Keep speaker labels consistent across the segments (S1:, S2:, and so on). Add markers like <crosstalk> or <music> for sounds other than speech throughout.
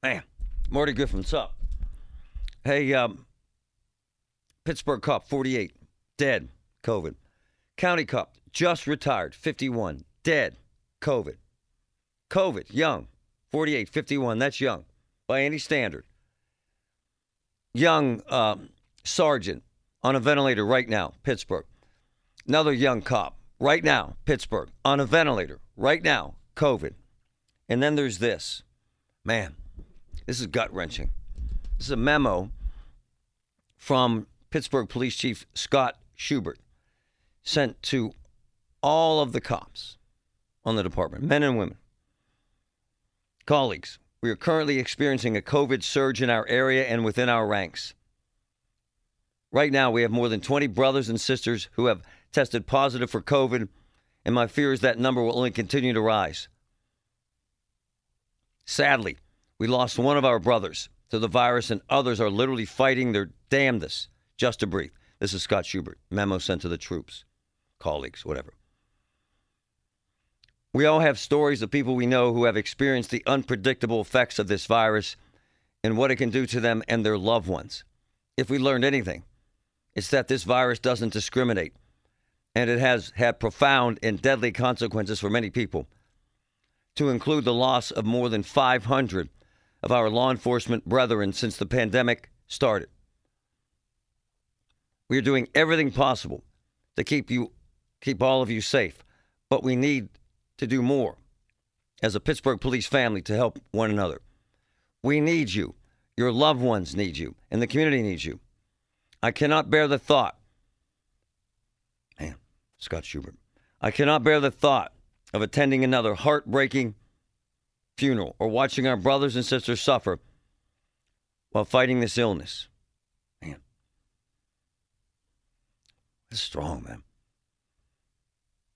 S1: Man, Marty Griffin, what's up? Hey, um, Pittsburgh Cup, 48, dead, COVID. County Cup, just retired, 51, dead, COVID. COVID, young, 48, 51, that's young by any standard. Young um, sergeant on a ventilator right now, Pittsburgh. Another young cop right now, Pittsburgh, on a ventilator right now, COVID. And then there's this. Man, this is gut wrenching. This is a memo from Pittsburgh Police Chief Scott Schubert sent to all of the cops on the department, men and women. Colleagues, we are currently experiencing a COVID surge in our area and within our ranks. Right now, we have more than 20 brothers and sisters who have tested positive for COVID, and my fear is that number will only continue to rise. Sadly, we lost one of our brothers to the virus, and others are literally fighting their damnedest just to breathe. This is Scott Schubert, memo sent to the troops, colleagues, whatever. We all have stories of people we know who have experienced the unpredictable effects of this virus and what it can do to them and their loved ones. If we learned anything, it's that this virus doesn't discriminate, and it has had profound and deadly consequences for many people, to include the loss of more than 500 of our law enforcement brethren since the pandemic started. We are doing everything possible to keep you keep all of you safe, but we need to do more as a Pittsburgh police family to help one another. We need you. Your loved ones need you, and the community needs you. I cannot bear the thought. Man, Scott Schubert. I cannot bear the thought of attending another heartbreaking funeral or watching our brothers and sisters suffer while fighting this illness. Man, that's strong, man.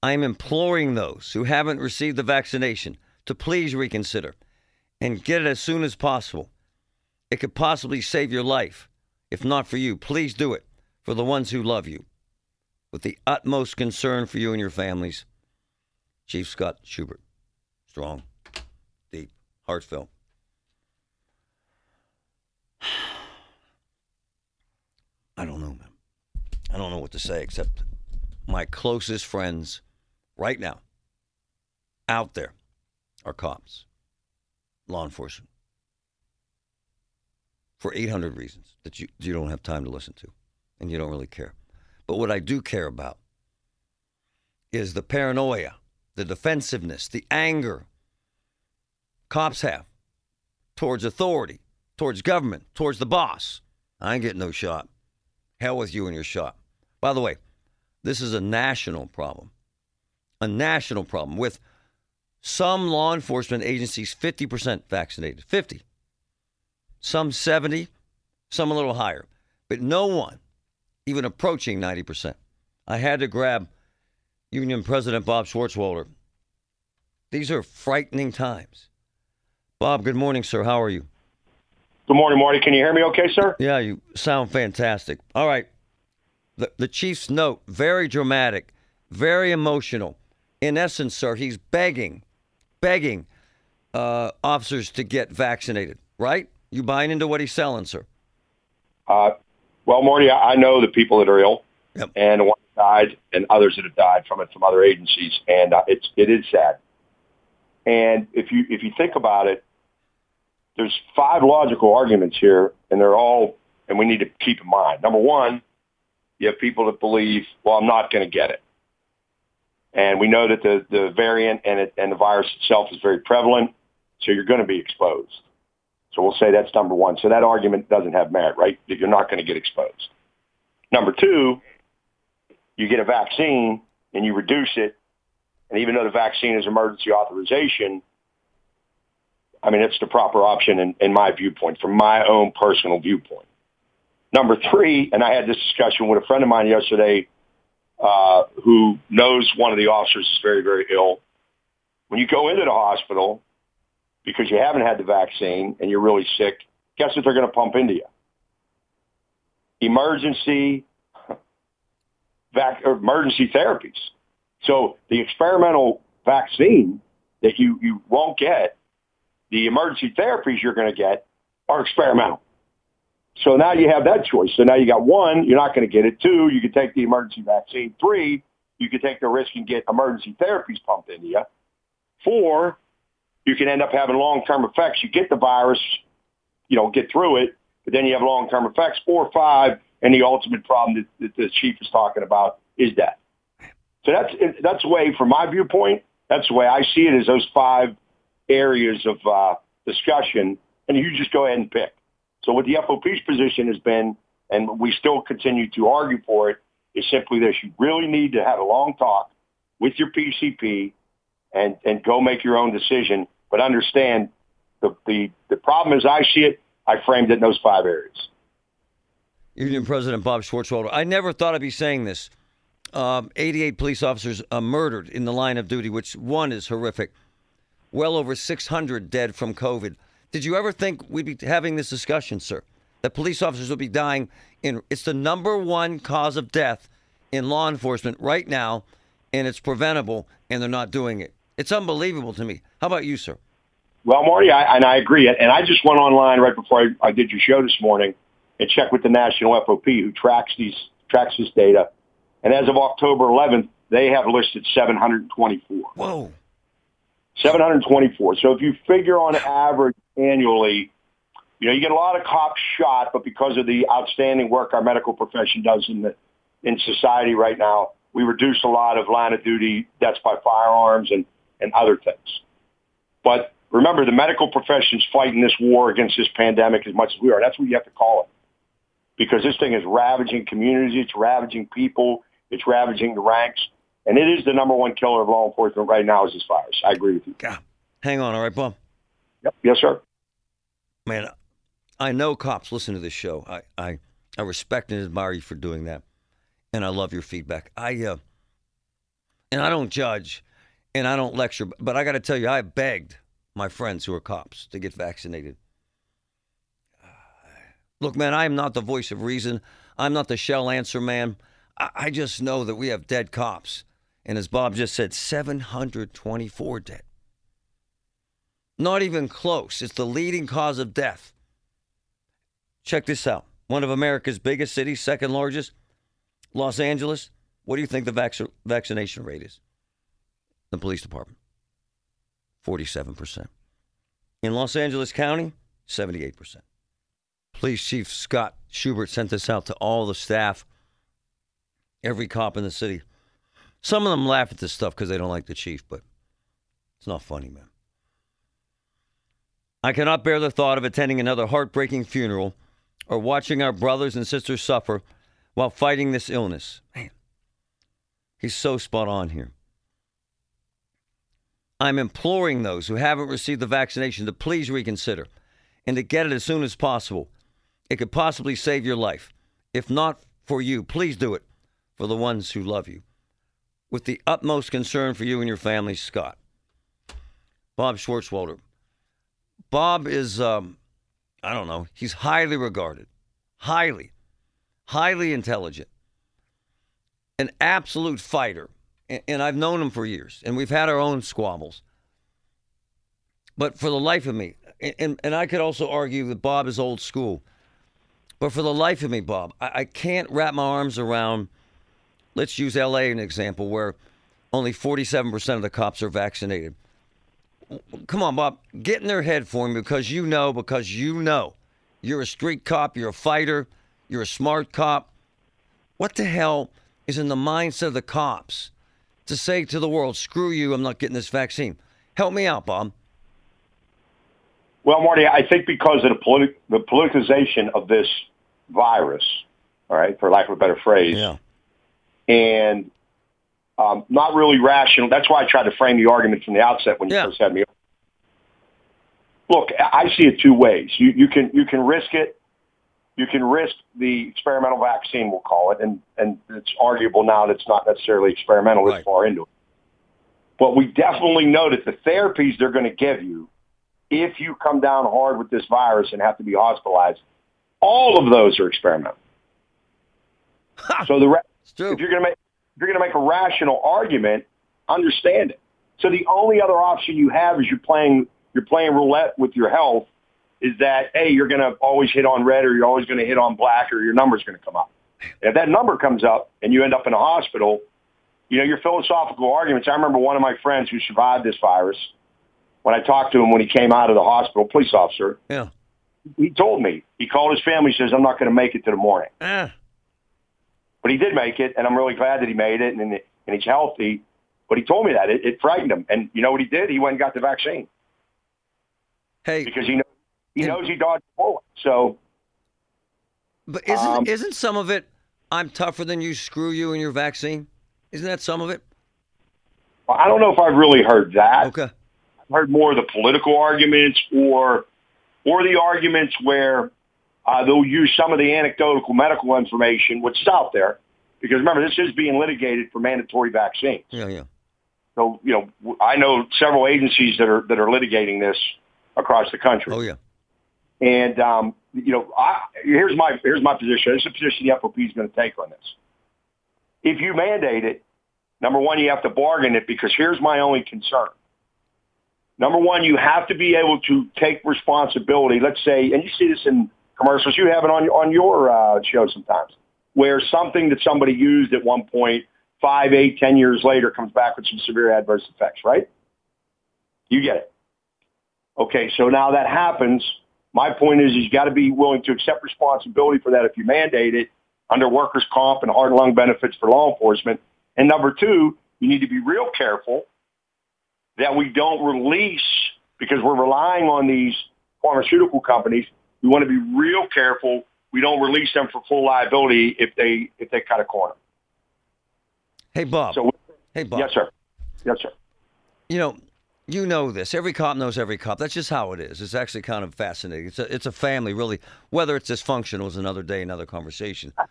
S1: I am imploring those who haven't received the vaccination to please reconsider and get it as soon as possible. It could possibly save your life. If not for you, please do it for the ones who love you. With the utmost concern for you and your families, Chief Scott Schubert. Strong, heartfelt. <sighs> I don't know, man. I don't know what to say except my closest friends right now out there are cops, law enforcement, for 800 reasons that you, you don't have time to listen to and you don't really care. But what I do care about is the paranoia, the defensiveness, the anger cops have towards authority, towards government, towards the boss. I ain't getting no shot. Hell with you and your shot. By the way, this is a national problem. A national problem with some law enforcement agencies 50% vaccinated. 50. Some 70, some a little higher. But no one even approaching 90%. I had to grab Union President Bob Swartzwelder. These are frightening times. Bob, good morning, sir. How are you?
S2: Good morning, Marty. Can you hear me okay, sir?
S1: Yeah, you sound fantastic. All right. The, the Chief's note, very dramatic, very emotional. In essence, sir, he's begging, begging uh, officers to get vaccinated, right? You buying into what he's selling, sir?
S2: Uh, well, Marty, I know the people that are ill
S1: Yep.
S2: and the ones that died and others that have died from it from other agencies, and uh, it's it is sad. And if you if you think about it, there's five logical arguments here, and they're all, and we need to keep in mind. Number one, you have people that believe, well, I'm not going to get it, and we know that the the variant and it and the virus itself is very prevalent, so you're going to be exposed. So we'll say that's number one. So that argument doesn't have merit, right? That you're not going to get exposed. Number two, you get a vaccine and you reduce it. And even though the vaccine is emergency authorization, I mean, it's the proper option in, in my viewpoint, from my own personal viewpoint. Number three, and I had this discussion with a friend of mine yesterday uh, who knows one of the officers is very, very ill. When you go into the hospital, because you haven't had the vaccine and you're really sick, guess what they're going to pump into you? Emergency vac- emergency therapies. So the experimental vaccine that you, you won't get, the emergency therapies you're going to get are experimental. So now you have that choice. So now you got one, you're not going to get it. Two, you can take the emergency vaccine. Three, you can take the risk and get emergency therapies pumped into you. Four, you can end up having long-term effects. You get the virus, you know, get through it, but then you have long-term effects. Or five, and the ultimate problem that, that the chief is talking about is death. So that's that's the way, from my viewpoint, that's the way I see it. Is those five areas of uh, discussion, and you just go ahead and pick. So what the FOP's position has been, and we still continue to argue for it, is simply this: you really need to have a long talk with your PCP and and go make your own decision. But understand the the the problem as I see it, I framed it in those five areas.
S1: Union President Bob Swartzwelder. I never thought I'd be saying this. Um, 88 police officers uh, murdered in the line of duty, which one is horrific. Well over 600 dead from COVID. Did you ever think we'd be having this discussion, sir? That police officers would be dying in it's the number one cause of death in law enforcement right now, and it's preventable, and they're not doing it. It's unbelievable to me. How about you, sir?
S2: Well, Marty, I, and I agree. And I just went online right before I, I did your show this morning and checked with the National FOP, who tracks these tracks this data. And as of October 11th, they have listed 724.
S1: Whoa.
S2: 724. So if you figure on average annually, you know, you get a lot of cops shot, but because of the outstanding work our medical profession does in the in society right now, we reduce a lot of line of duty deaths by firearms and, and other things. But remember, the medical profession's fighting this war against this pandemic as much as we are. That's what you have to call it. Because this thing is ravaging communities, it's ravaging people, it's ravaging the ranks. And it is the number one killer of law enforcement right now is this virus. I agree with you.
S1: God. Hang on, all right, Bob?
S2: Yep. Yes, sir.
S1: Man, I know cops listen to this show. I, I, I respect and admire you for doing that. And I love your feedback. I uh, and I don't judge and I don't lecture, but I got to tell you, I begged my friends who are cops to get vaccinated. Look, man, I am not the voice of reason. I'm not the shell answer man. I, I just know that we have dead cops. And as Bob just said, 724 dead. Not even close. It's the leading cause of death. Check this out. One of America's biggest cities, second largest, Los Angeles. What do you think the vac- vaccination rate is? The police department. 47%. In Los Angeles County, 78%. Police Chief Scott Schubert sent this out to all the staff, every cop in the city. Some of them laugh at this stuff because they don't like the chief, but it's not funny, man. I cannot bear the thought of attending another heartbreaking funeral or watching our brothers and sisters suffer while fighting this illness. Man, he's so spot on here. I'm imploring those who haven't received the vaccination to please reconsider and to get it as soon as possible. It could possibly save your life. If not for you, please do it for the ones who love you. With the utmost concern for you and your family, Scott. Bob Swartzwelder. Bob is, um, I don't know, he's highly regarded, highly, highly intelligent, an absolute fighter and I've known him for years, and we've had our own squabbles. But for the life of me, and, and I could also argue that Bob is old school, but for the life of me, Bob, I, I can't wrap my arms around. Let's use LA an example where only 47% of the cops are vaccinated. Come on, Bob, get in their head for me because you know, because you know. You're a street cop, you're a fighter, you're a smart cop. What the hell is in the mindset of the cops to say to the world, screw you, I'm not getting this vaccine. Help me out, Bob.
S2: Well, Marty, I think because of the, politi- the politicization of this virus, all right, for lack of a better phrase,
S1: yeah.
S2: And um, not really rational. That's why I tried to frame the argument from the outset when you
S1: yeah.
S2: first had me. Look, I see it two ways. You, you can you can risk it you can risk the experimental vaccine, we'll call it, and, and it's arguable now that it's not necessarily experimental
S1: right.
S2: this far into it. But we definitely know that the therapies they're going to give you, if you come down hard with this virus and have to be hospitalized, all of those are experimental. so the if you're going to make if you're going to make a rational argument, understand it. So the only other option you have is you're playing you're playing roulette with your health is that, hey, you're going to always hit on red or you're always going to hit on black or your number's going to come up. And if that number comes up and you end up in a hospital, you know, your philosophical arguments. I remember one of my friends who survived this virus, when I talked to him when he came out of the hospital, police officer,
S1: Yeah.
S2: he told me, he called his family, says, I'm not going to make it to the morning.
S1: Ah.
S2: But he did make it, and I'm really glad that he made it, and, and he's healthy. But he told me that. It, it frightened him. And you know what he did? He went and got the vaccine
S1: Hey,
S2: because he, know, he knows he dodged a bullet. So,
S1: but isn't
S2: Um,
S1: isn't some of it? I'm tougher than you. Screw you and your vaccine. Isn't that some of it?
S2: Well, I don't know if I've really heard that.
S1: Okay.
S2: I've heard more of the political arguments or or the arguments where uh, they'll use some of the anecdotal medical information, which is out there. Because remember, this is being litigated for mandatory vaccines.
S1: Yeah, yeah.
S2: So, you know, I know several agencies that are that are litigating this across the country.
S1: Oh yeah.
S2: And um, you know, I, here's my here's my position. This is the position the FOP is going to take on this. If you mandate it, number one, you have to bargain it because here's my only concern. Number one, you have to be able to take responsibility. Let's say, and you see this in commercials. You have it on on your uh, show sometimes, where something that somebody used at one point, five, eight, ten years later, comes back with some severe adverse effects. Right? You get it. Okay, so now that happens. My point is, is you got to be willing to accept responsibility for that if you mandate it under workers' comp and heart lung benefits for law enforcement. And number two, you need to be real careful that we don't release because we're relying on these pharmaceutical companies. We want to be real careful. We don't release them for full liability if they if they cut a corner.
S1: Hey Bob.
S2: So,
S1: hey Bob.
S2: yes, sir. Yes, sir.
S1: You know, you know this. Every cop knows every cop. That's just how it is. It's actually kind of fascinating. It's a, it's a family, really. Whether it's dysfunctional is another day, another conversation. <laughs>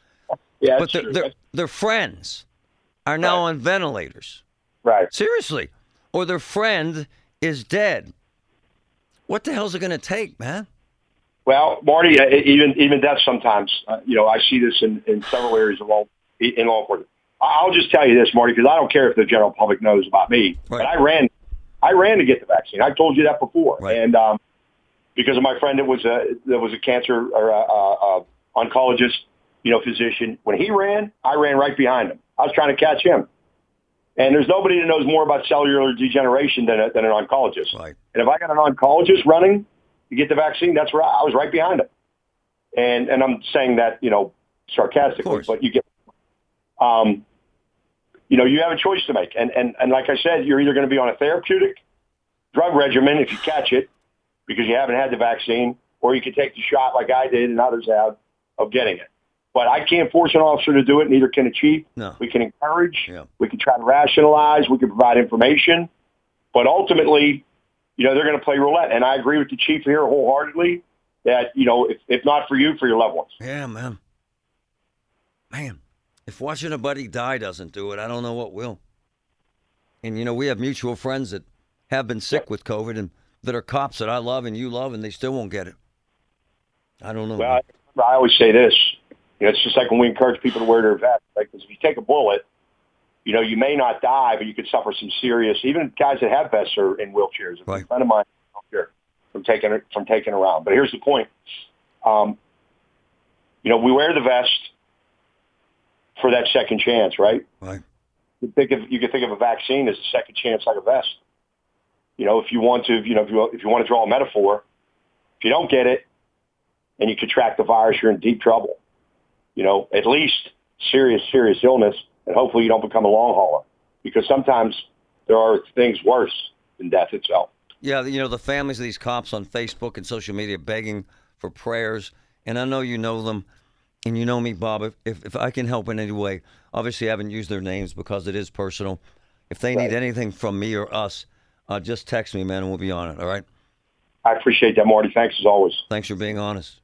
S2: Yeah,
S1: But their their friends are now on ventilators.
S2: right.
S1: Seriously, or their friend is dead. What the hell's it going to take, man?
S2: Well, Marty, uh, even even death sometimes. Uh, you know, I see this in, in several areas of law in law enforcement. I'll just tell you this, Marty, because I don't care if the general public knows about me.
S1: Right.
S2: But I ran, I ran to get the vaccine. I told you that before,
S1: Right.
S2: and um, because of my friend that was a that was a cancer or a, a, a oncologist, you know, physician. When he ran, I ran right behind him. I was trying to catch him. And there's nobody that knows more about cellular degeneration than, a, than an oncologist.
S1: Right.
S2: And if I got an oncologist running to get the vaccine, that's where I, was right behind him. And and I'm saying that you know sarcastically, but you get, um, you know, you have a choice to make. And and and like I said, you're either going to be on a therapeutic drug regimen if you catch it because you haven't had the vaccine, or you can take the shot like I did and others have of getting it. But I can't force an officer to do it, neither can a chief.
S1: No.
S2: We can encourage,
S1: Yeah.
S2: we can try to rationalize, we can provide information, but ultimately, you know, they're going to play roulette. And I agree with the chief here wholeheartedly that, you know, if, if not for you, for your loved ones.
S1: Yeah, man. Man, if watching a buddy die doesn't do it, I don't know what will. And you know, we have mutual friends that have been sick with COVID and that are cops that I love and you love, and they still won't get it. I don't know.
S2: Well, I, I always say this, you know, it's just like when we encourage people to wear their vest? Because if you take a bullet, you know, you may not die, but you could suffer some serious, even guys that have vests are in wheelchairs.
S1: Right.
S2: A friend of mine here from taking from taking around. But here's the point. Um, you know, we wear the vest for that second chance, right?
S1: right.
S2: You think of you can think of a vaccine as a second chance, like a vest. You know, if you want to, you know, if you if you want to draw a metaphor, if you don't get it and you contract the virus, you're in deep trouble. You know, at least serious, serious illness, and hopefully you don't become a long hauler because sometimes there are things worse than death itself.
S1: Yeah, you know, the families of these cops on Facebook and social media begging for prayers. And I know you know them and you know me, Bob. If, if, if I can help in any way, obviously I haven't used their names because it is personal. If they
S2: Right.
S1: need anything from me or us, uh, just text me, man, and we'll be on it. All right.
S2: I appreciate that, Marty. Thanks as always.
S1: Thanks for being honest.